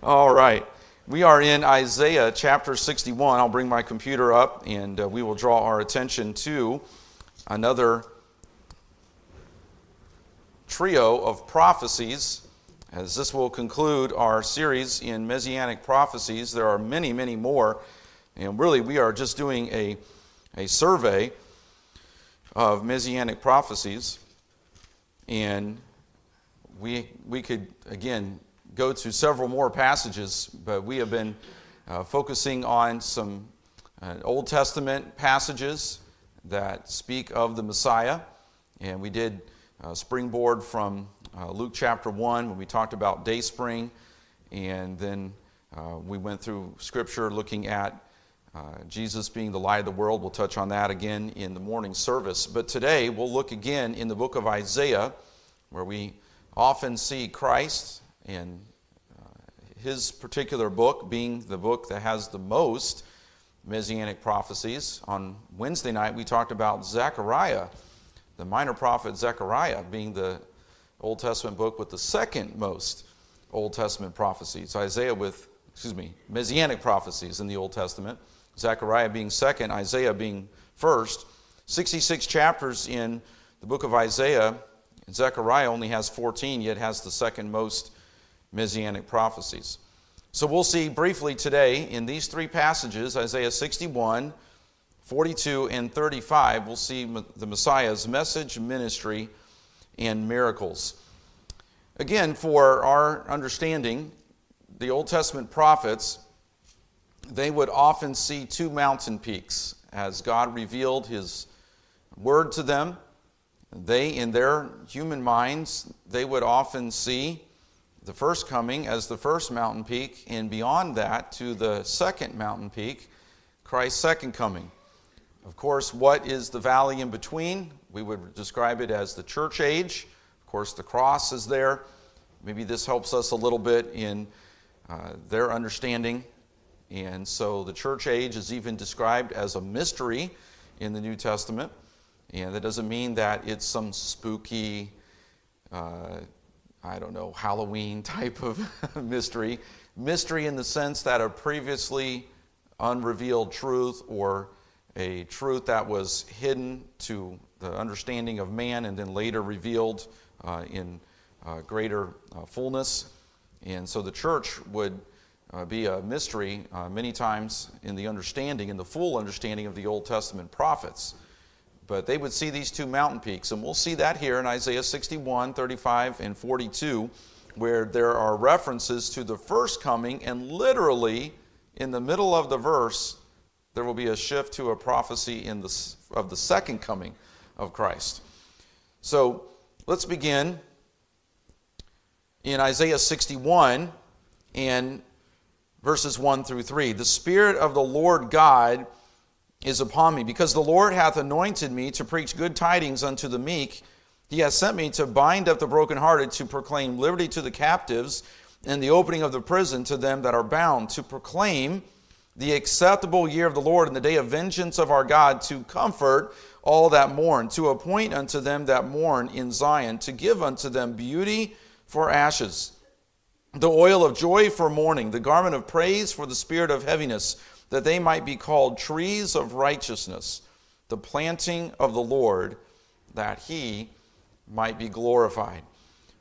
All right. We are in Isaiah chapter 61. I'll bring my computer up and uh, we will draw our attention to another trio of prophecies. As this will conclude our series in Messianic prophecies, there are many, many more. And really, we are just doing a, a survey of Messianic prophecies. And we, we could, again, go to several more passages, but we have been uh, focusing on some uh, Old Testament passages that speak of the Messiah. And we did uh, springboard from uh, Luke chapter 1 when we talked about day spring. And then uh, we went through scripture looking at uh, Jesus being the light of the world. We'll touch on that again in the morning service. But today we'll look again in the book of Isaiah, where we often see Christ and uh, his particular book being the book that has the most messianic prophecies. On Wednesday night, we talked about Zechariah, the minor prophet Zechariah, being the Old Testament book with the second most Old Testament prophecies. Isaiah with, excuse me, messianic prophecies in the Old Testament. Zechariah being second, Isaiah being first. 66 chapters in the book of Isaiah. Zechariah only has 14, yet has the second most messianic prophecies. So we'll see briefly today in these three passages Isaiah 61, 42, and 35. We'll see the Messiah's message, ministry, and miracles. Again, for our understanding, the Old Testament prophets, they would often see two mountain peaks as God revealed his word to them. They, in their human minds, they would often see the first coming as the first mountain peak, and beyond that to the second mountain peak, Christ's second coming. Of course, what is the valley in between? We would describe it as the church age. Of course, the cross is there. Maybe this helps us a little bit in uh, their understanding. And so the church age is even described as a mystery in the New Testament. And that doesn't mean that it's some spooky, uh, I don't know, Halloween type of mystery. Mystery in the sense that a previously unrevealed truth or a truth that was hidden to the understanding of man and then later revealed uh, in uh, greater uh, fullness. And so the church would uh, be a mystery uh, many times in the understanding, in the full understanding of the Old Testament prophets. But they would see these two mountain peaks. And we'll see that here in Isaiah 61, 35, and 42, where there are references to the first coming, and literally in the middle of the verse, there will be a shift to a prophecy in the, of the second coming of Christ. So let's begin in Isaiah 61 and verses 1 through 3. The Spirit of the Lord God is upon me, because the Lord hath anointed me to preach good tidings unto the meek. He hath sent me to bind up the brokenhearted, to proclaim liberty to the captives, and the opening of the prison to them that are bound, to proclaim the acceptable year of the Lord and the day of vengeance of our God, to comfort all that mourn, to appoint unto them that mourn in Zion, to give unto them beauty for ashes, the oil of joy for mourning, the garment of praise for the spirit of heaviness that they might be called trees of righteousness, the planting of the Lord, that he might be glorified.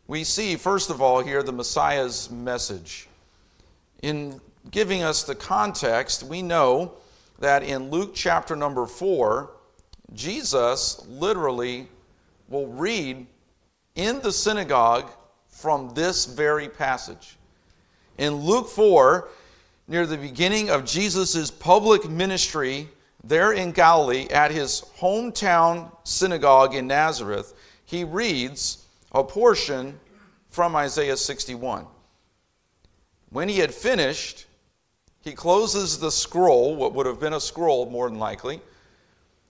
We see, first of all, here the Messiah's message. In giving us the context, we know that in Luke chapter number 4, Jesus literally will read in the synagogue from this very passage. In Luke 4, near the beginning of Jesus' public ministry there in Galilee at his hometown synagogue in Nazareth, he reads a portion from Isaiah 61. When he had finished, he closes the scroll, what would have been a scroll more than likely,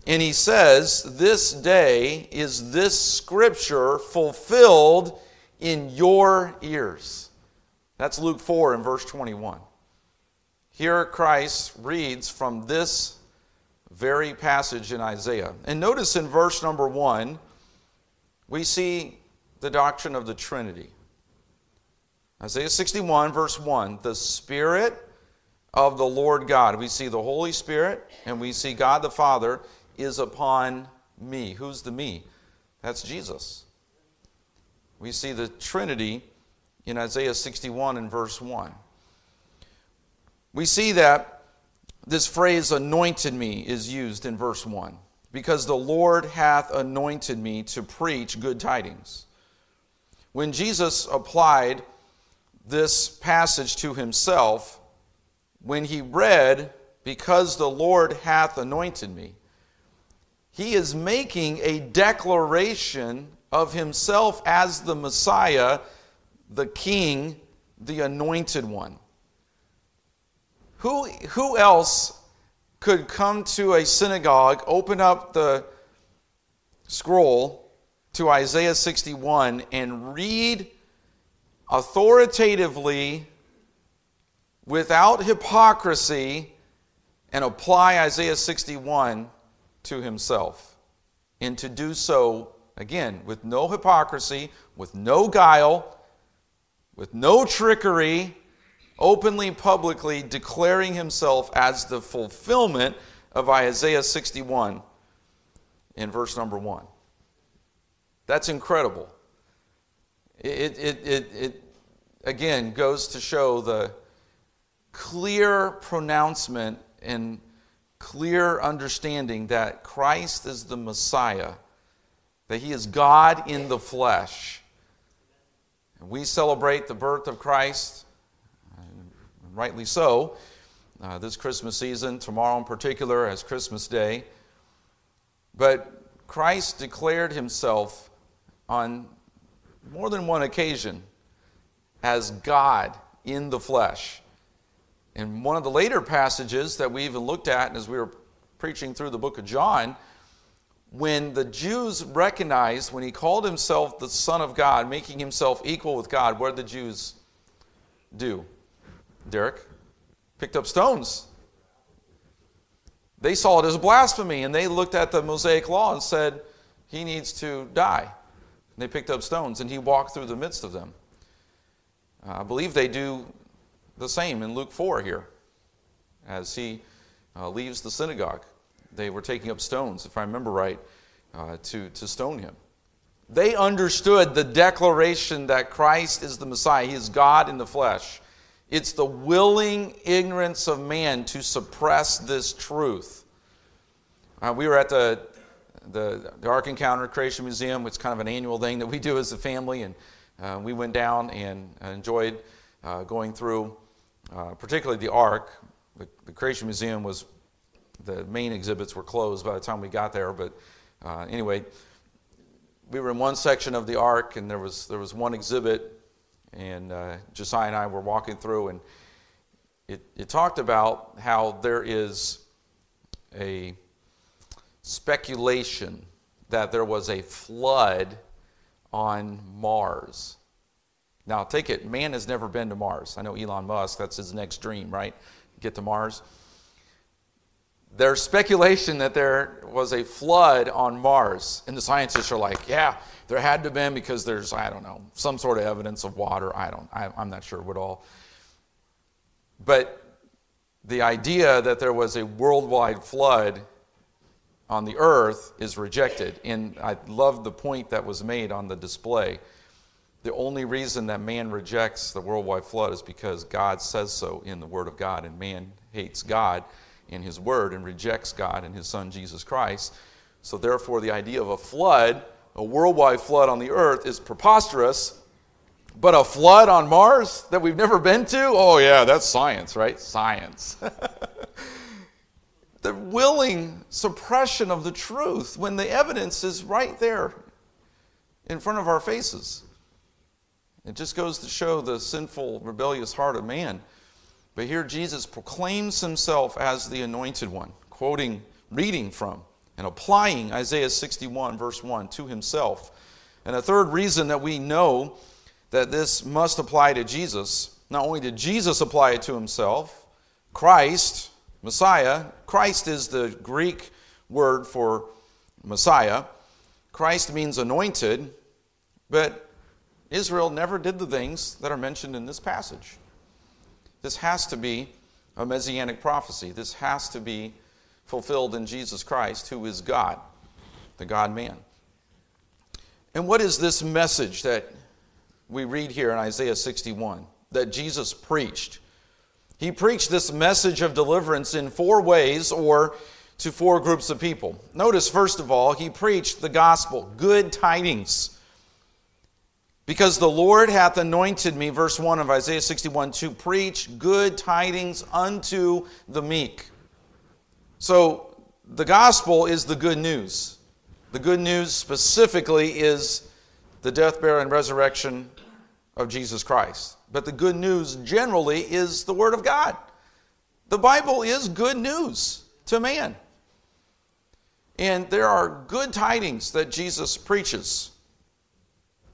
and he says, This day is this scripture fulfilled in your ears. That's Luke 4 and verse 21. Here, Christ reads from this very passage in Isaiah. And notice in verse number one, we see the doctrine of the Trinity. Isaiah 61, verse 1 The Spirit of the Lord God. We see the Holy Spirit and we see God the Father is upon me. Who's the me? That's Jesus. We see the Trinity in Isaiah 61 and verse 1. We see that this phrase anointed me is used in verse 1 because the Lord hath anointed me to preach good tidings. When Jesus applied this passage to himself, when he read, Because the Lord hath anointed me, he is making a declaration of himself as the Messiah, the King, the anointed one. Who, who else could come to a synagogue, open up the scroll to Isaiah 61, and read authoritatively, without hypocrisy, and apply Isaiah 61 to himself? And to do so, again, with no hypocrisy, with no guile, with no trickery, openly, publicly declaring himself as the fulfillment of Isaiah 61 in verse number 1. That's incredible. It, it, it, it, again goes to show the clear pronouncement and clear understanding that Christ is the Messiah, that he is God in the flesh. we celebrate the birth of Christ rightly so, uh, this Christmas season, tomorrow in particular, as Christmas Day. But Christ declared himself on more than one occasion as God in the flesh. In one of the later passages that we even looked at as we were preaching through the book of John, when the Jews recognized when he called himself the Son of God, making himself equal with God, what did the Jews do? Derek, picked up stones. They saw it as blasphemy, and they looked at the Mosaic law and said, He needs to die. And they picked up stones, and he walked through the midst of them. I believe they do the same in Luke 4 here, as he uh, leaves the synagogue. They were taking up stones, if I remember right, uh, to, to stone him. They understood the declaration that Christ is the Messiah, He is God in the flesh. It's the willing ignorance of man to suppress this truth. Uh, we were at the, the, the, Ark Encounter Creation Museum. It's kind of an annual thing that we do as a family. And uh, we went down and enjoyed uh, going through, uh, particularly the Ark. The, the, Creation Museum was, the main exhibits were closed by the time we got there. But uh, anyway, we were in one section of the Ark, and there was, there was one exhibit and uh, Josiah and I were walking through, and it, it talked about how there is a speculation that there was a flood on Mars. Now, take it, man has never been to Mars. I know Elon Musk, that's his next dream, right? Get to Mars. There's speculation that there was a flood on Mars, and the scientists are like, yeah, there had to have been because there's, I don't know, some sort of evidence of water. I don't, I, I'm not sure what all. But the idea that there was a worldwide flood on the earth is rejected. And I love the point that was made on the display. The only reason that man rejects the worldwide flood is because God says so in the Word of God, and man hates God in His Word and rejects God and His Son Jesus Christ. So, therefore, the idea of a flood a worldwide flood on the earth is preposterous, but a flood on Mars that we've never been to? Oh, yeah, that's science, right? Science. the willing suppression of the truth when the evidence is right there in front of our faces. It just goes to show the sinful, rebellious heart of man. But here Jesus proclaims himself as the anointed one, quoting, reading from and applying Isaiah 61, verse 1, to himself. And a third reason that we know that this must apply to Jesus, not only did Jesus apply it to himself, Christ, Messiah, Christ is the Greek word for Messiah. Christ means anointed, but Israel never did the things that are mentioned in this passage. This has to be a messianic prophecy. This has to be fulfilled in Jesus Christ, who is God, the God man. And what is this message that we read here in Isaiah 61 that Jesus preached? He preached this message of deliverance in four ways or to four groups of people. Notice, first of all, he preached the gospel, good tidings. Because the Lord hath anointed me, verse 1 of Isaiah 61, to preach good tidings unto the meek. So, the gospel is the good news. The good news specifically is the death, burial, and resurrection of Jesus Christ. But the good news generally is the Word of God. The Bible is good news to man. And there are good tidings that Jesus preaches.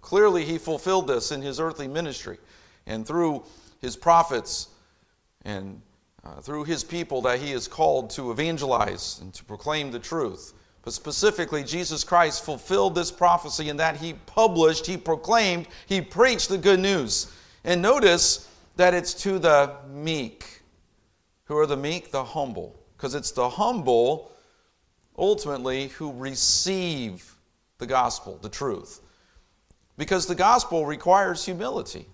Clearly, he fulfilled this in his earthly ministry and through his prophets and uh, through his people that he is called to evangelize and to proclaim the truth. But specifically, Jesus Christ fulfilled this prophecy in that he published, he proclaimed, he preached the good news. And notice that it's to the meek. Who are the meek? The humble. Because it's the humble, ultimately, who receive the gospel, the truth. Because the gospel requires humility,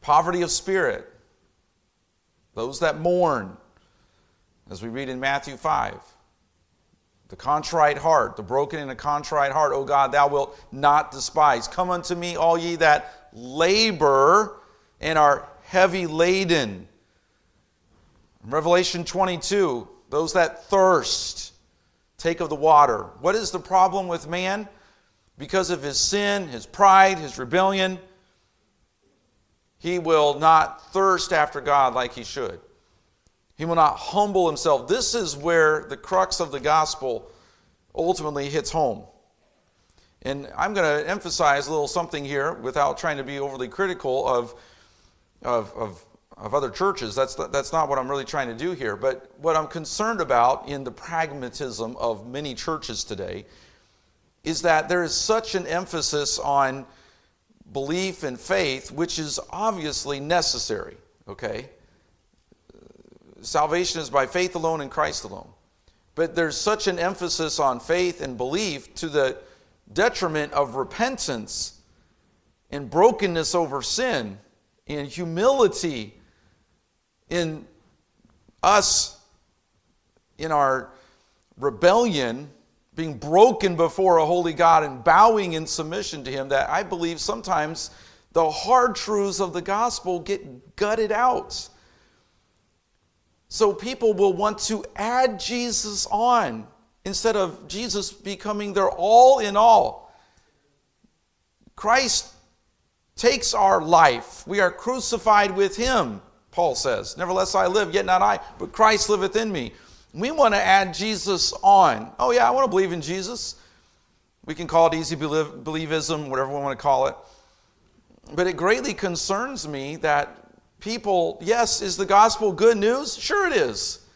poverty of spirit, those that mourn, as we read in Matthew 5. The contrite heart, the broken and a contrite heart, O God, thou wilt not despise. Come unto me, all ye that labor and are heavy laden. Revelation 22, those that thirst, take of the water. What is the problem with man? Because of his sin, his pride, his rebellion, he will not thirst after God like he should. He will not humble himself. This is where the crux of the gospel ultimately hits home. And I'm going to emphasize a little something here without trying to be overly critical of, of, of, of other churches. That's, that's not what I'm really trying to do here. But what I'm concerned about in the pragmatism of many churches today is that there is such an emphasis on belief and faith, which is obviously necessary, okay? Salvation is by faith alone in Christ alone. But there's such an emphasis on faith and belief to the detriment of repentance and brokenness over sin and humility in us in our rebellion being broken before a holy God and bowing in submission to Him, that I believe sometimes the hard truths of the gospel get gutted out. So people will want to add Jesus on instead of Jesus becoming their all in all. Christ takes our life. We are crucified with him, Paul says. Nevertheless, I live, yet not I, but Christ liveth in me. We want to add Jesus on. Oh, yeah, I want to believe in Jesus. We can call it easy believism, whatever we want to call it. But it greatly concerns me that people, yes, is the gospel good news? Sure, it is.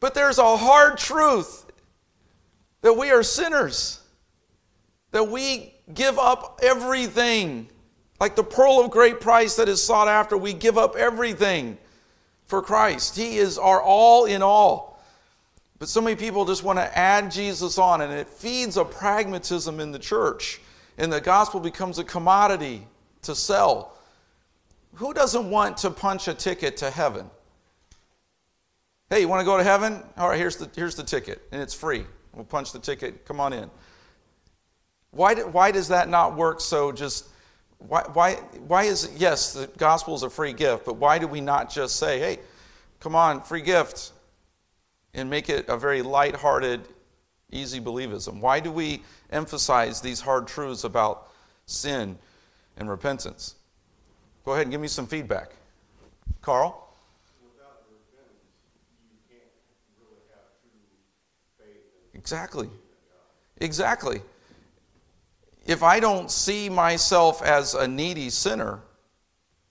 But there's a hard truth that we are sinners, that we give up everything. Like the pearl of great price that is sought after, we give up everything for Christ. He is our all in all. But so many people just want to add Jesus on, and it feeds a pragmatism in the church, and the gospel becomes a commodity to sell. Who doesn't want to punch a ticket to heaven? Hey, you want to go to heaven? All right, here's the, here's the ticket, and it's free. We'll punch the ticket. Come on in. Why, do, why does that not work so just. Why, why, why is it, yes, the gospel is a free gift, but why do we not just say, hey, come on, free gift, and make it a very light-hearted, easy believism? Why do we emphasize these hard truths about sin and repentance? Go ahead and give me some feedback. Carl? Exactly. Exactly. If I don't see myself as a needy sinner,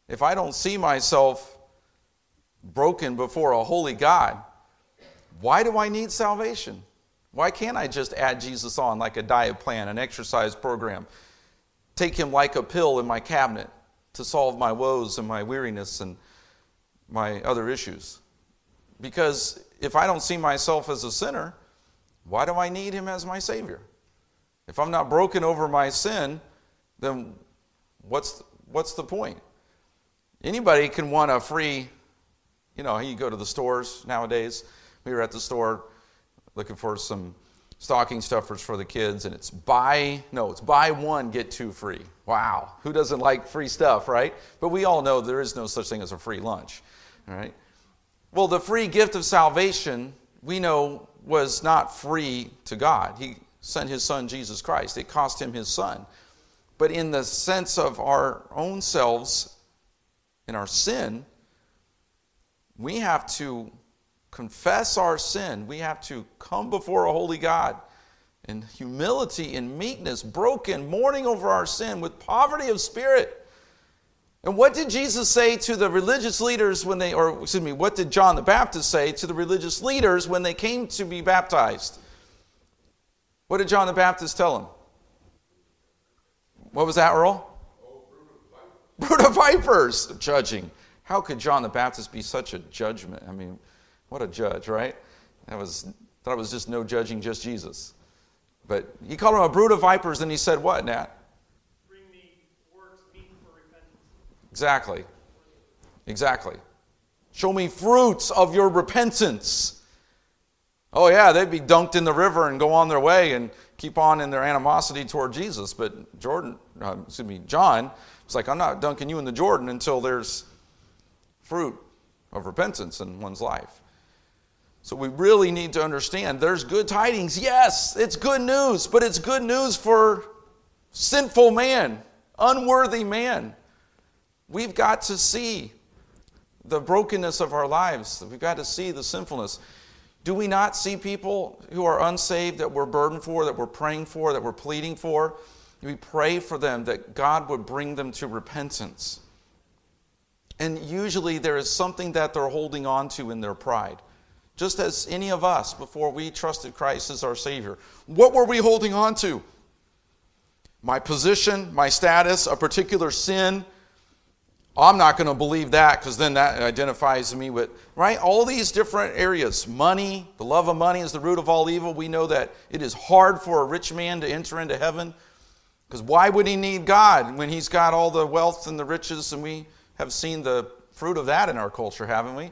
if I don't see myself broken before a holy God, why do I need salvation? Why can't I just add Jesus on like a diet plan, an exercise program? take him like a pill in my cabinet to solve my woes and my weariness and my other issues. Because if I don't see myself as a sinner, why do I need him as my Savior? If I'm not broken over my sin, then what's, what's the point? Anybody can want a free, you know, you go to the stores nowadays. We were at the store looking for some stocking stuffers for the kids, and it's buy, no, it's buy one, get two free. Wow, who doesn't like free stuff, right? But we all know there is no such thing as a free lunch, right? Well, the free gift of salvation, we know, was not free to God. He sent his son, Jesus Christ. It cost him his son. But in the sense of our own selves, in our sin, we have to confess our sin. We have to come before a holy God in humility and meekness, broken, mourning over our sin with poverty of spirit. And what did Jesus say to the religious leaders when they, or excuse me, what did John the Baptist say to the religious leaders when they came to be baptized? What did John the Baptist tell them? What was that, Earl? Brood of vipers, judging. How could John the Baptist be such a judgment? I mean, what a judge, right? That was thought it was just no judging, just Jesus. But he called him a brood of vipers, and he said, What, Nat? Bring me works meet for repentance. Exactly. Exactly. Show me fruits of your repentance. Oh, yeah, they'd be dunked in the river and go on their way and keep on in their animosity toward Jesus. But Jordan, uh, excuse me, John, was like, I'm not dunking you in the Jordan until there's fruit of repentance in one's life. So we really need to understand there's good tidings. Yes, it's good news, but it's good news for sinful man, unworthy man. We've got to see the brokenness of our lives. We've got to see the sinfulness. Do we not see people who are unsaved that we're burdened for, that we're praying for, that we're pleading for? We pray for them that God would bring them to repentance. And usually there is something that they're holding on to in their pride. Just as any of us before we trusted Christ as our Savior. What were we holding on to? My position, my status, a particular sin, I'm not going to believe that because then that identifies me with, right? All these different areas. Money, the love of money is the root of all evil. We know that it is hard for a rich man to enter into heaven because why would he need God when he's got all the wealth and the riches? And we have seen the fruit of that in our culture, haven't we?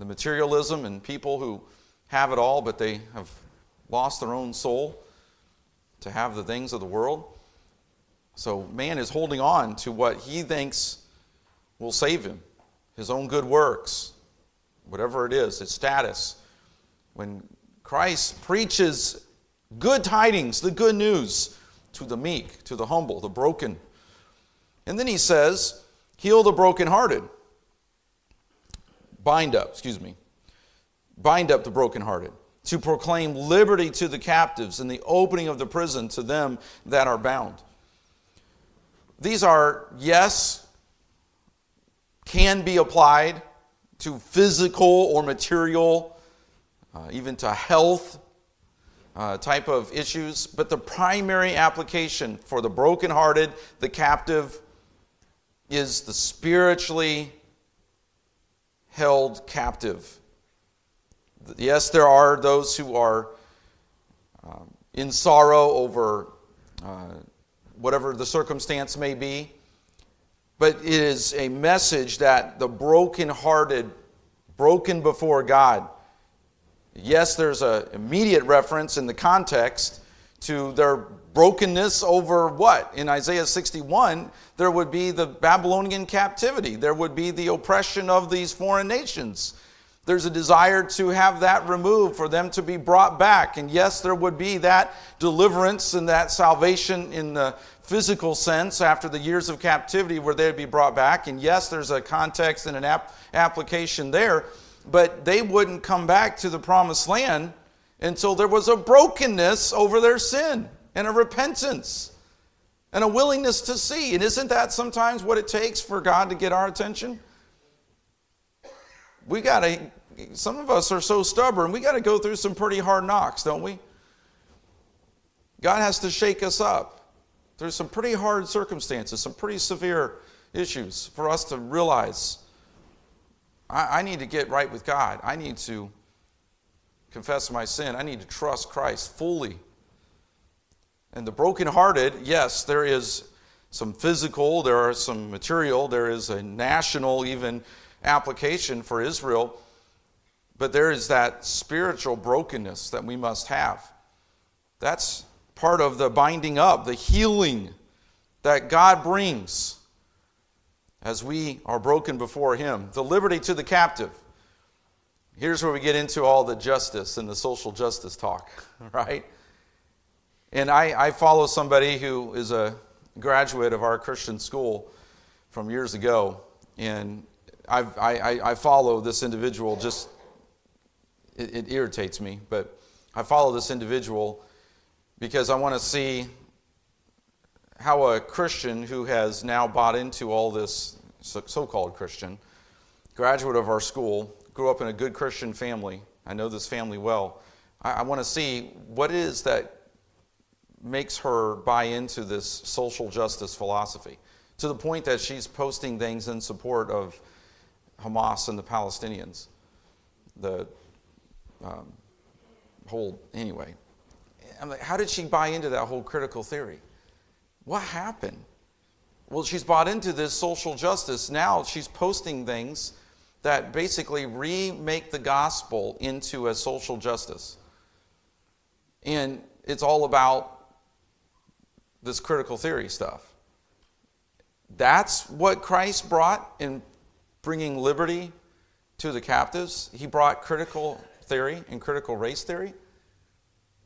The materialism and people who have it all, but they have lost their own soul to have the things of the world. So man is holding on to what he thinks will save him. His own good works, whatever it is, his status. When Christ preaches good tidings, the good news to the meek, to the humble, the broken. And then he says, heal the brokenhearted. Bind up, excuse me. Bind up the brokenhearted. To proclaim liberty to the captives and the opening of the prison to them that are bound. These are, yes, can be applied to physical or material, uh, even to health uh, type of issues, but the primary application for the brokenhearted, the captive, is the spiritually held captive. Yes, there are those who are um, in sorrow over uh, whatever the circumstance may be but it is a message that the brokenhearted, broken before God. Yes, there's an immediate reference in the context to their brokenness over what? In Isaiah 61, there would be the Babylonian captivity, there would be the oppression of these foreign nations. There's a desire to have that removed, for them to be brought back. And yes, there would be that deliverance and that salvation in the physical sense after the years of captivity where they'd be brought back. And yes, there's a context and an ap- application there, but they wouldn't come back to the promised land until there was a brokenness over their sin and a repentance and a willingness to see. And isn't that sometimes what it takes for God to get our attention? We got to, some of us are so stubborn, we got to go through some pretty hard knocks, don't we? God has to shake us up There's some pretty hard circumstances, some pretty severe issues for us to realize I, I need to get right with God. I need to confess my sin. I need to trust Christ fully. And the brokenhearted, yes, there is some physical, there are some material, there is a national even application for Israel, but there is that spiritual brokenness that we must have. That's part of the binding up, the healing that God brings as we are broken before Him. The liberty to the captive. Here's where we get into all the justice and the social justice talk, right? And I, I follow somebody who is a graduate of our Christian school from years ago, and I've, I, I follow this individual just, it, it irritates me, but I follow this individual because I want to see how a Christian who has now bought into all this so called Christian, graduate of our school, grew up in a good Christian family. I know this family well. I, I want to see what it is that makes her buy into this social justice philosophy to the point that she's posting things in support of Hamas and the Palestinians. The um, whole, anyway. I'm like, how did she buy into that whole critical theory? What happened? Well, she's bought into this social justice. Now she's posting things that basically remake the gospel into a social justice. And it's all about this critical theory stuff. That's what Christ brought in bringing liberty to the captives. He brought critical theory and critical race theory.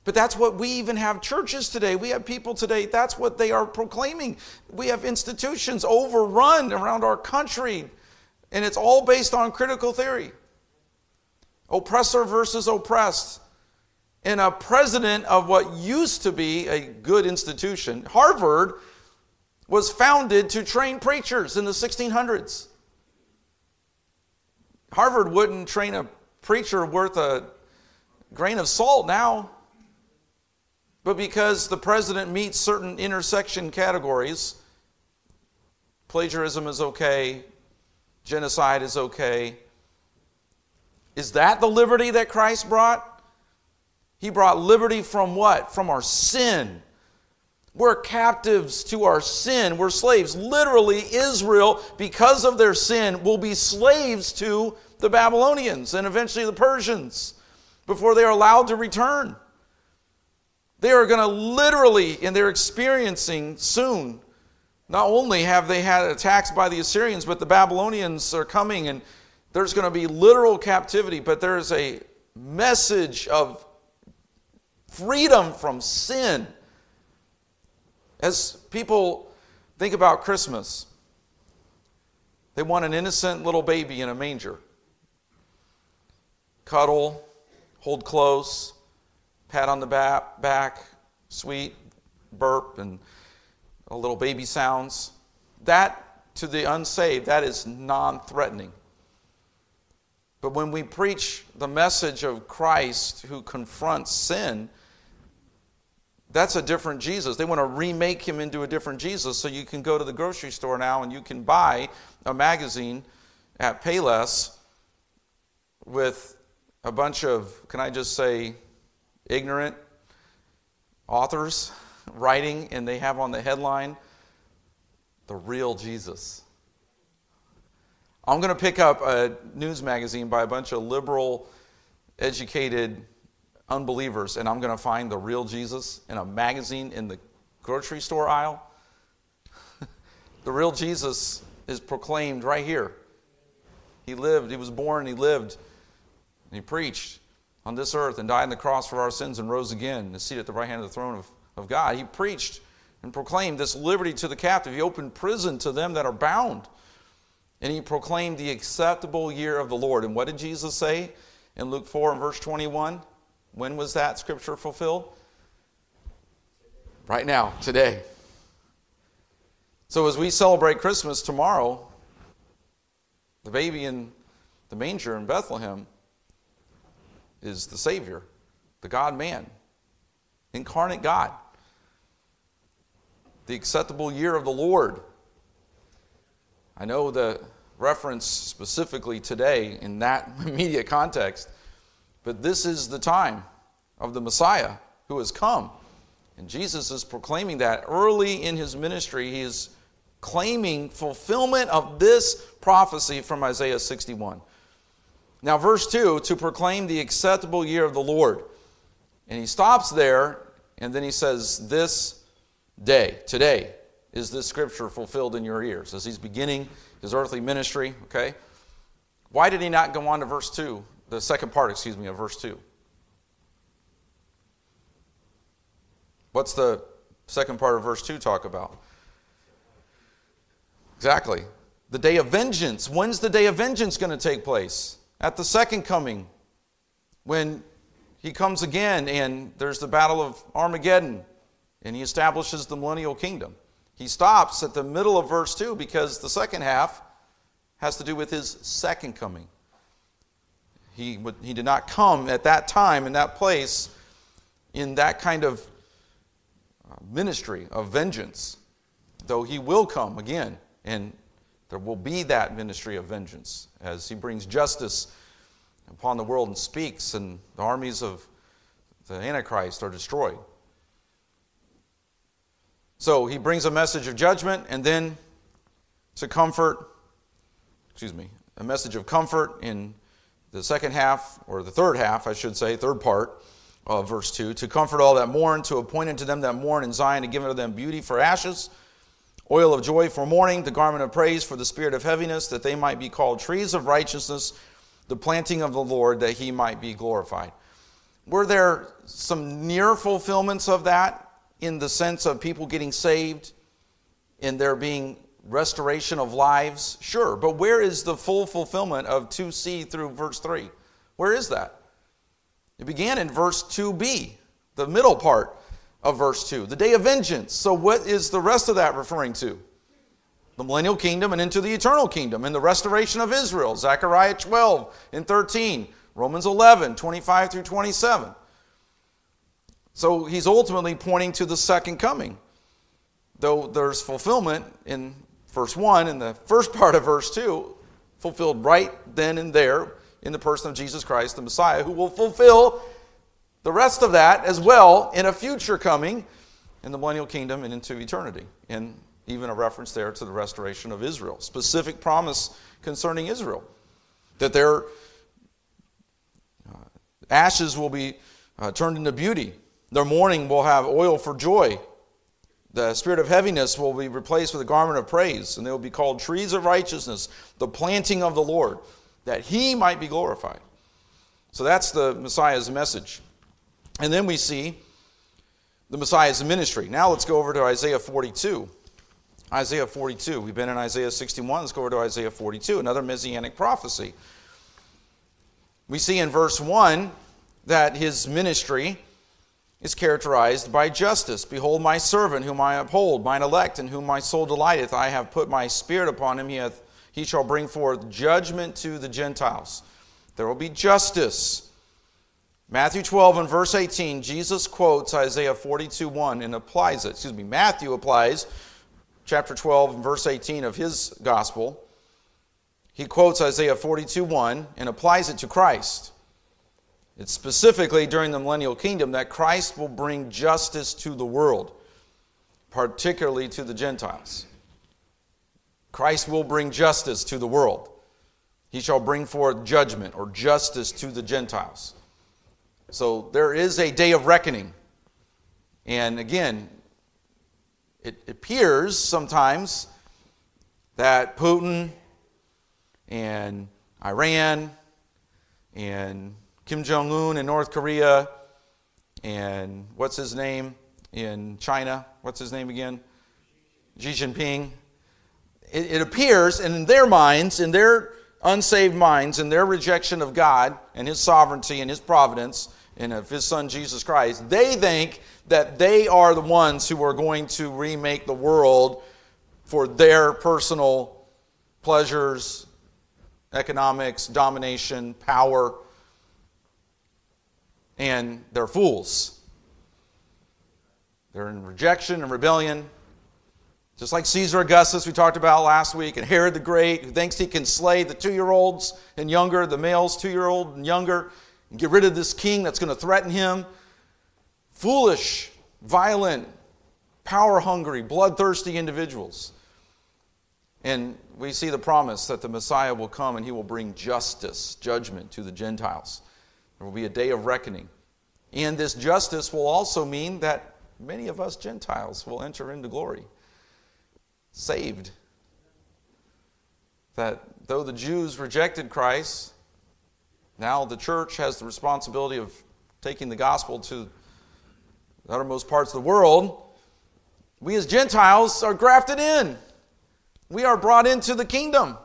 But that's what we even have churches today. We have people today, that's what they are proclaiming. We have institutions overrun around our country, and it's all based on critical theory oppressor versus oppressed and a president of what used to be a good institution, Harvard, was founded to train preachers in the 1600s. Harvard wouldn't train a preacher worth a grain of salt now. But because the president meets certain intersection categories, plagiarism is okay, genocide is okay. Is that the liberty that Christ brought? He brought liberty from what? From our sin. We're captives to our sin. We're slaves. Literally, Israel, because of their sin, will be slaves to the Babylonians and eventually the Persians before they are allowed to return. They are going to literally, and they're experiencing soon, not only have they had attacks by the Assyrians, but the Babylonians are coming and there's going to be literal captivity, but there's a message of freedom from sin. As people think about Christmas, they want an innocent little baby in a manger. Cuddle, hold close, pat on the back, sweet burp, and a little baby sounds. That, to the unsaved, that is non threatening. But when we preach the message of Christ who confronts sin, that's a different Jesus. They want to remake him into a different Jesus. So you can go to the grocery store now and you can buy a magazine at Payless with a bunch of, can I just say, ignorant authors writing, and they have on the headline, The Real Jesus. I'm going to pick up a news magazine by a bunch of liberal, educated unbelievers and I'm going to find the real Jesus in a magazine in the grocery store aisle. the real Jesus is proclaimed right here. He lived, he was born, he lived, and he preached on this earth and died on the cross for our sins and rose again and is seated at the right hand of the throne of, of God. He preached and proclaimed this liberty to the captive. He opened prison to them that are bound. And he proclaimed the acceptable year of the Lord. And what did Jesus say in Luke 4 and verse 21? When was that scripture fulfilled? Right now, today. So as we celebrate Christmas tomorrow, the baby in the manger in Bethlehem is the Savior, the God man, incarnate God. the acceptable year of the Lord. I know the reference specifically today in that immediate context, but this is the time of the Messiah who has come. And Jesus is proclaiming that early in his ministry. He is claiming fulfillment of this prophecy from Isaiah 61. Now, verse 2 to proclaim the acceptable year of the Lord. And he stops there, and then he says, This day, today, is this scripture fulfilled in your ears as he's beginning his earthly ministry, okay? Why did he not go on to verse 2, the second part, excuse me, of verse 2? What's the second part of verse 2 talk about? Exactly. The day of vengeance. When's the day of vengeance going to take place? At the second coming, when he comes again and there's the battle of Armageddon and he establishes the millennial kingdom. He stops at the middle of verse 2 because the second half has to do with his second coming. He, would, he did not come at that time in that place in that kind of uh, ministry of vengeance, though he will come again and there will be that ministry of vengeance as he brings justice upon the world and speaks, and the armies of the Antichrist are destroyed. So he brings a message of judgment and then to comfort, excuse me, a message of comfort in the second half, or the third half, I should say, third part of verse 2 to comfort all that mourn, to appoint unto them that mourn in Zion, to give unto them beauty for ashes oil of joy for mourning, the garment of praise for the spirit of heaviness, that they might be called trees of righteousness, the planting of the Lord, that he might be glorified. Were there some near fulfillments of that in the sense of people getting saved and there being restoration of lives? Sure, but where is the full fulfillment of 2c through verse 3? Where is that? It began in verse 2b, the middle part of verse 2. The day of vengeance. So, what is the rest of that referring to? The millennial kingdom and into the eternal kingdom and the restoration of Israel. Zechariah 12 and 13. Romans 11, 25 through 27. So, he's ultimately pointing to the second coming. Though there's fulfillment in verse 1 and the first part of verse 2, fulfilled right then and there in the person of Jesus Christ, the Messiah, who will fulfill the rest of that as well in a future coming in the millennial kingdom and into eternity. And even a reference there to the restoration of Israel. Specific promise concerning Israel that their uh, ashes will be uh, turned into beauty, their mourning will have oil for joy. The spirit of heaviness will be replaced with a garment of praise, and they will be called trees of righteousness, the planting of the Lord, that he might be glorified. So that's the Messiah's message. And then we see the Messiah's ministry. Now let's go over to Isaiah 42. Isaiah 42. We've been in Isaiah 61. Let's go over to Isaiah 42, another messianic prophecy. We see in verse 1 that his ministry is characterized by justice. Behold, my servant, whom I uphold, mine elect, in whom my soul delighteth. I have put my spirit upon him. He, hath, he shall bring forth judgment to the Gentiles. There will be justice Matthew 12 and verse 18, Jesus quotes Isaiah 42 1 and applies it. Excuse me, Matthew applies chapter 12 and verse 18 of his gospel. He quotes Isaiah 42 1 and applies it to Christ. It's specifically during the millennial kingdom that Christ will bring justice to the world, particularly to the Gentiles. Christ will bring justice to the world. He shall bring forth judgment or justice to the Gentiles. So there is a day of reckoning. And again, it appears sometimes that Putin and Iran and Kim Jong un in North Korea and what's his name in China? What's his name again? Xi Jinping. It, it appears, in their minds, in their unsaved minds, in their rejection of God and His sovereignty and His providence, and of his son Jesus Christ, they think that they are the ones who are going to remake the world for their personal pleasures, economics, domination, power, and they're fools. They're in rejection and rebellion, Just like Caesar Augustus, we talked about last week, and Herod the Great, who thinks he can slay the two year olds and younger, the males, two year old and younger, and get rid of this king that's going to threaten him. Foolish, violent, power hungry, bloodthirsty individuals. And we see the promise that the Messiah will come and he will bring justice, judgment to the Gentiles. There will be a day of reckoning. And this justice will also mean that many of us Gentiles will enter into glory saved. That though the Jews rejected Christ, now the church has the responsibility of taking the gospel to the uttermost parts of the world. We as Gentiles are grafted in. We are brought into the kingdom.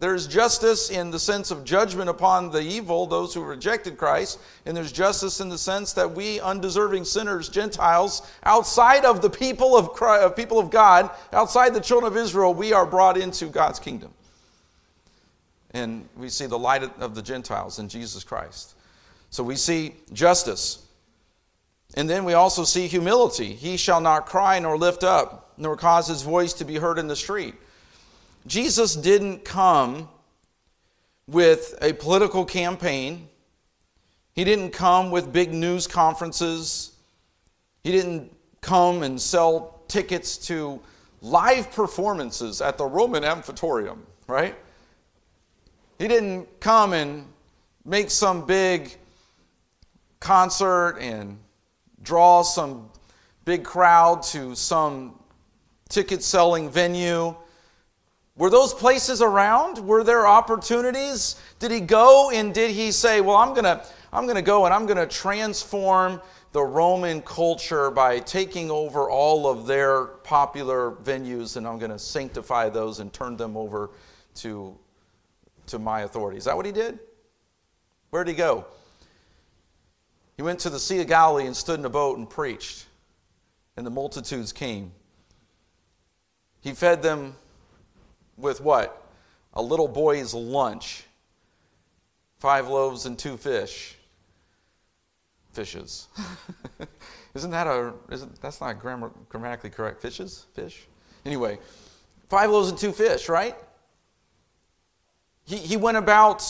There's justice in the sense of judgment upon the evil, those who rejected Christ, and there's justice in the sense that we undeserving sinners, Gentiles, outside of the people of Christ, uh, people of God, outside the children of Israel, we are brought into God's kingdom. And we see the light of the Gentiles in Jesus Christ. So we see justice. And then we also see humility. He shall not cry nor lift up, nor cause his voice to be heard in the street. Jesus didn't come with a political campaign. He didn't come with big news conferences. He didn't come and sell tickets to live performances at the Roman Amphitheater, right? He didn't come and make some big concert and draw some big crowd to some ticket selling venue. Were those places around? Were there opportunities? Did he go and did he say, Well, I'm going to I'm going to go and I'm going to transform the Roman culture by taking over all of their popular venues and I'm going to sanctify those and turn them over to, to my authority. Is that what he did? Where did he go? He went to the Sea of Galilee and stood in a boat and preached, and the multitudes came. He fed them with what? A little boy's lunch five loaves and two fish. Fishes. isn't that a, isn't, that's not grammar, grammatically correct. Fishes? Fish? Anyway, five loaves and two fish, right? He, he went about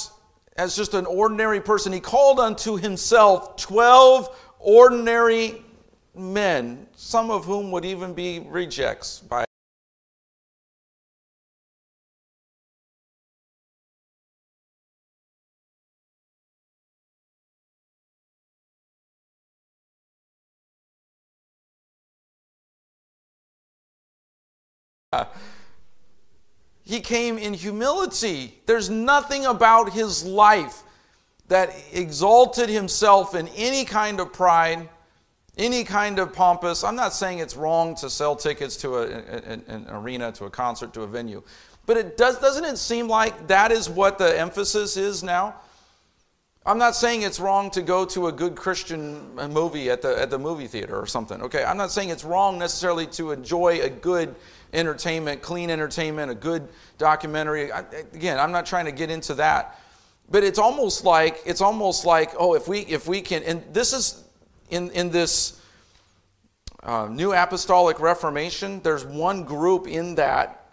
as just an ordinary person. He called unto himself 12 ordinary men, some of whom would even be rejects by He came in humility. There's nothing about his life that exalted himself in any kind of pride, any kind of pompous. I'm not saying it's wrong to sell tickets to a, an, an arena, to a concert, to a venue. But it does, doesn't it seem like that is what the emphasis is now? I'm not saying it's wrong to go to a good Christian uh, movie at the, at the movie theater or something, okay? I'm not saying it's wrong necessarily to enjoy a good entertainment, clean entertainment, a good documentary. I, again, I'm not trying to get into that. But it's almost like, it's almost like, oh, if we, if we can, and this is in, in this uh, New Apostolic Reformation, there's one group in that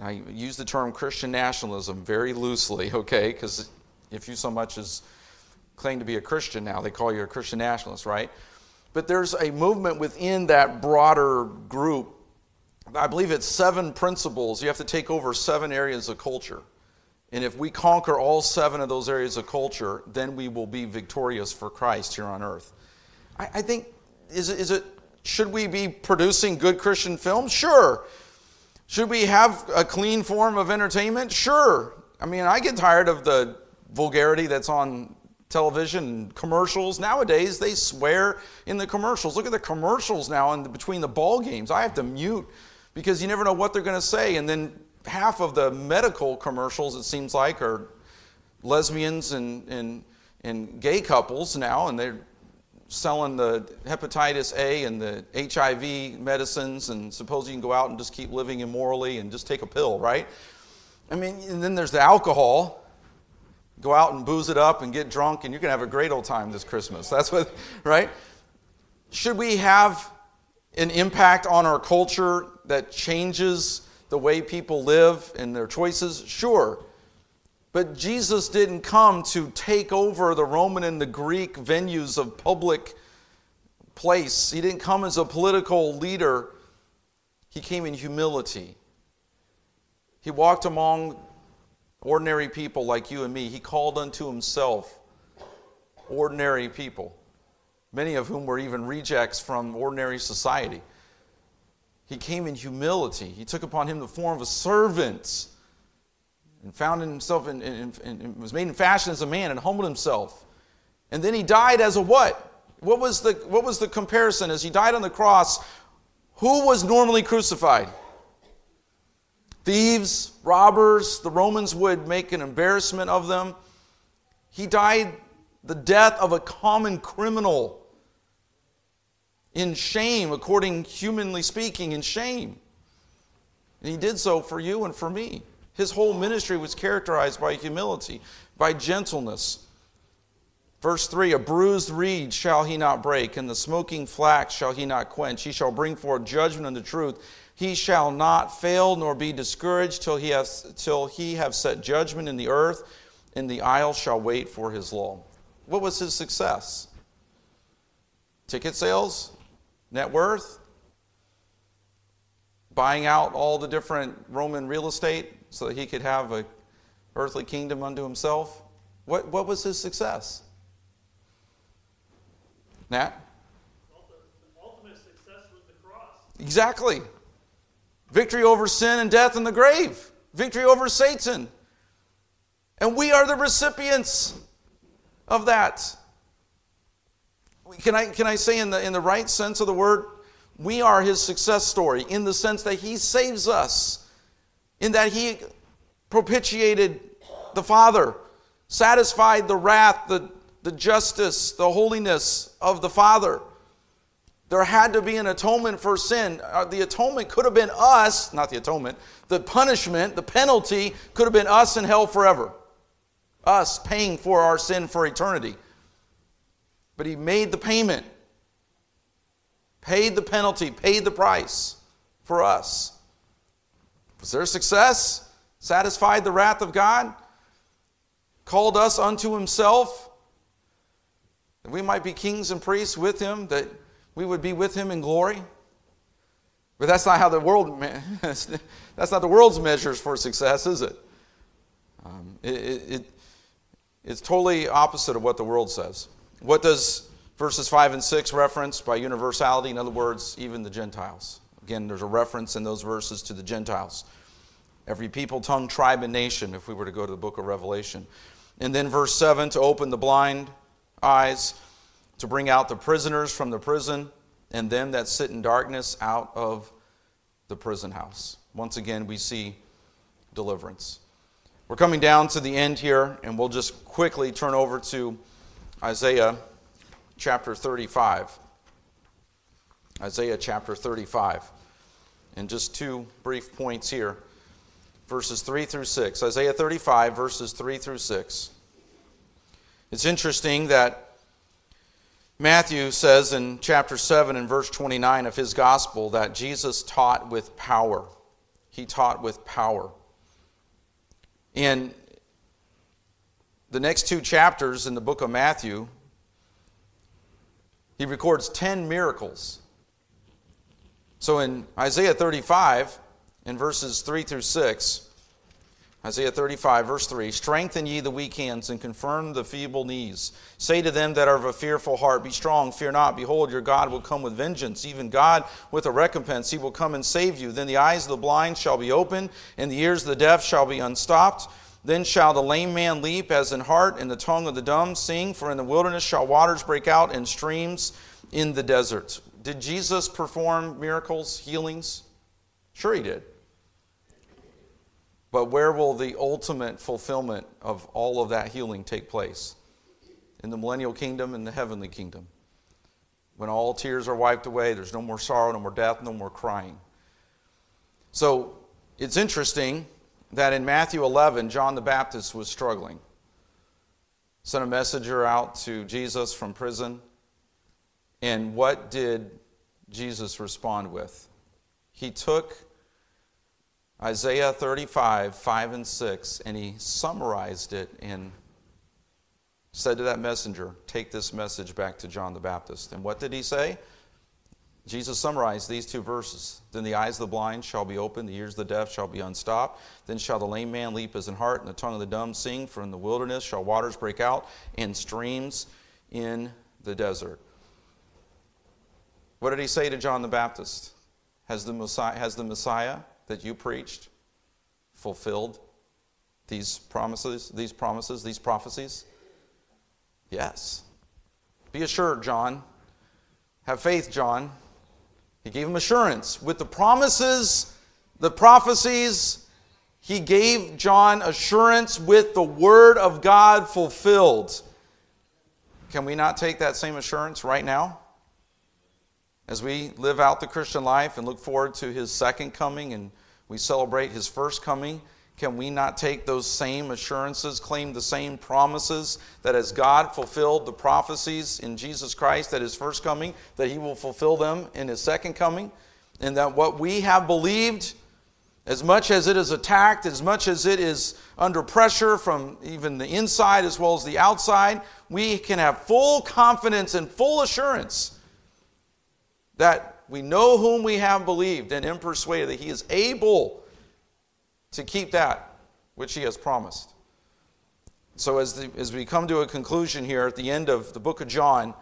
I use the term Christian nationalism very loosely, okay? Because if you so much as claim to be a Christian now, they call you a Christian nationalist, right? But there's a movement within that broader group I believe it's seven principles. You have to take over seven areas of culture. And if we conquer all seven of those areas of culture, then we will be victorious for Christ here on earth. I, I think, is is it, should we be producing good Christian films? Sure. Should we have a clean form of entertainment? Sure. I mean, I get tired of the vulgarity that's on television commercials. Nowadays, they swear in the commercials. Look at the commercials now in the, between the ball games. I have to mute because you never know what they're going to say. And then half of the medical commercials, it seems like, are lesbians and, and, and gay couples now, and they're selling the hepatitis A and the HIV medicines, and suppose you can go out and just keep living immorally and just take a pill, right? I mean, and then there's the alcohol. Go out and booze it up and get drunk, and you're going to have a great old time this Christmas. That's what, right? Should we have an impact on our culture that changes the way people live and their choices? Sure. But Jesus didn't come to take over the Roman and the Greek venues of public place. He didn't come as a political leader. He came in humility. He walked among ordinary people like you and me. He called unto himself ordinary people, many of whom were even rejects from ordinary society. He came in humility. He took upon him the form of a servant and found himself in, in, in, in, was made in fashion as a man and humbled himself. And then he died as a what? What was the what was the comparison as he died on the cross? Who was normally crucified? Thieves, robbers, the Romans would make an embarrassment of them. He died the death of a common criminal in shame, according humanly speaking, in shame. And he did so for you and for me. His whole ministry was characterized by humility, by gentleness. Verse 3 A bruised reed shall he not break, and the smoking flax shall he not quench. He shall bring forth judgment and the truth. He shall not fail nor be discouraged till he, has, till he have set judgment in the earth, and the isle shall wait for his law. What was his success? Ticket sales? Net worth? Buying out all the different Roman real estate? so that he could have a earthly kingdom unto himself? What, what was his success? Nat? Ultimate success was the cross. Exactly. Victory over sin and death and the grave. Victory over Satan. And we are the recipients of that. Can I, can I say, in the, in the right sense of the word, we are his success story in the sense that he saves us in that he propitiated the Father, satisfied the wrath, the, the justice, the holiness of the Father. There had to be an atonement for sin. Uh, the atonement could have been us, not the atonement, the punishment, the penalty could have been us in hell forever. Us paying for our sin for eternity. But he made the payment, paid the penalty, paid the price for us. Was there success? Satisfied the wrath of God? Called us unto himself? That we might be kings and priests with him, that we would be with him in glory? But that's not how the world, that's not the world's measures for success, is it? Um, it, it? It's totally opposite of what the world says. What does verses 5 and 6 reference by universality? In other words, even the Gentiles. Again, there's a reference in those verses to the Gentiles. Every people, tongue, tribe, and nation, if we were to go to the book of Revelation. And then verse 7 to open the blind eyes, to bring out the prisoners from the prison, and them that sit in darkness out of the prison house. Once again, we see deliverance. We're coming down to the end here, and we'll just quickly turn over to Isaiah chapter 35. Isaiah chapter 35. And just two brief points here verses 3 through 6. Isaiah 35, verses 3 through 6. It's interesting that Matthew says in chapter 7 and verse 29 of his gospel that Jesus taught with power. He taught with power. In the next two chapters in the book of Matthew, he records 10 miracles so in Isaiah 35, in verses 3 through 6, Isaiah 35, verse 3 Strengthen ye the weak hands and confirm the feeble knees. Say to them that are of a fearful heart, Be strong, fear not. Behold, your God will come with vengeance, even God with a recompense. He will come and save you. Then the eyes of the blind shall be opened, and the ears of the deaf shall be unstopped. Then shall the lame man leap as in hart, and the tongue of the dumb sing. For in the wilderness shall waters break out, and streams in the desert. Did Jesus perform miracles, healings? Sure, he did. But where will the ultimate fulfillment of all of that healing take place? In the millennial kingdom, in the heavenly kingdom. When all tears are wiped away, there's no more sorrow, no more death, no more crying. So it's interesting that in Matthew 11, John the Baptist was struggling. Sent a messenger out to Jesus from prison and what did Jesus respond with? He took Isaiah 35, 5 and 6, and he summarized it and said to that messenger, Take this message back to John the Baptist. And what did he say? Jesus summarized these two verses. Then the eyes of the blind shall be opened, the ears of the deaf shall be unstopped. Then shall the lame man leap as an hart, and the tongue of the dumb sing. For in the wilderness shall waters break out, and streams in the desert. What did he say to John the Baptist? Has the Messiah, has the Messiah that you preached fulfilled these promises, these promises, these prophecies? Yes. Be assured, John. Have faith, John. He gave him assurance. With the promises, the prophecies, he gave John assurance with the word of God fulfilled. Can we not take that same assurance right now? As we live out the Christian life and look forward to his second coming and we celebrate his first coming, can we not take those same assurances, claim the same promises that as God fulfilled the prophecies in Jesus Christ at his first coming, that he will fulfill them in his second coming? And that what we have believed, as much as it is attacked, as much as it is under pressure from even the inside as well as the outside, we can have full confidence and full assurance that we know whom we have believed and am persuaded that he is able to keep that which he has promised. So, as, the, as we come to a conclusion here at the end of the book of John,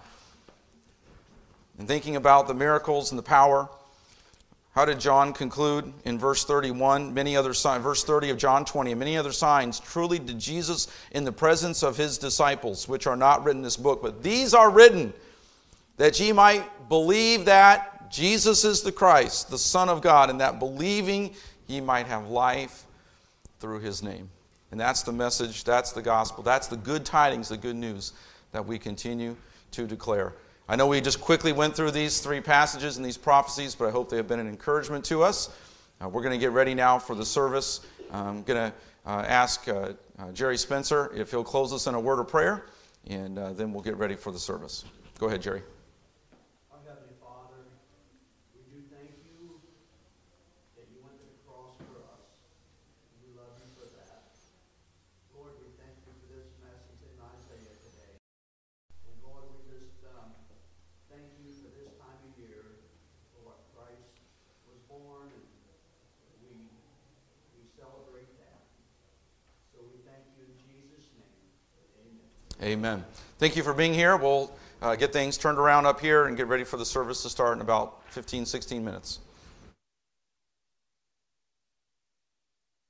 and thinking about the miracles and the power, how did John conclude in verse 31? Many other signs, verse 30 of John 20, and many other signs truly did Jesus in the presence of his disciples, which are not written in this book, but these are written that ye might believe that Jesus is the Christ, the Son of God, and that believing ye might have life through his name. And that's the message, that's the gospel, that's the good tidings, the good news that we continue to declare. I know we just quickly went through these three passages and these prophecies, but I hope they have been an encouragement to us. Uh, we're going to get ready now for the service. I'm going to uh, ask uh, uh, Jerry Spencer if he'll close us in a word of prayer, and uh, then we'll get ready for the service. Go ahead, Jerry. Amen. Thank you for being here. We'll uh, get things turned around up here and get ready for the service to start in about 15, 16 minutes.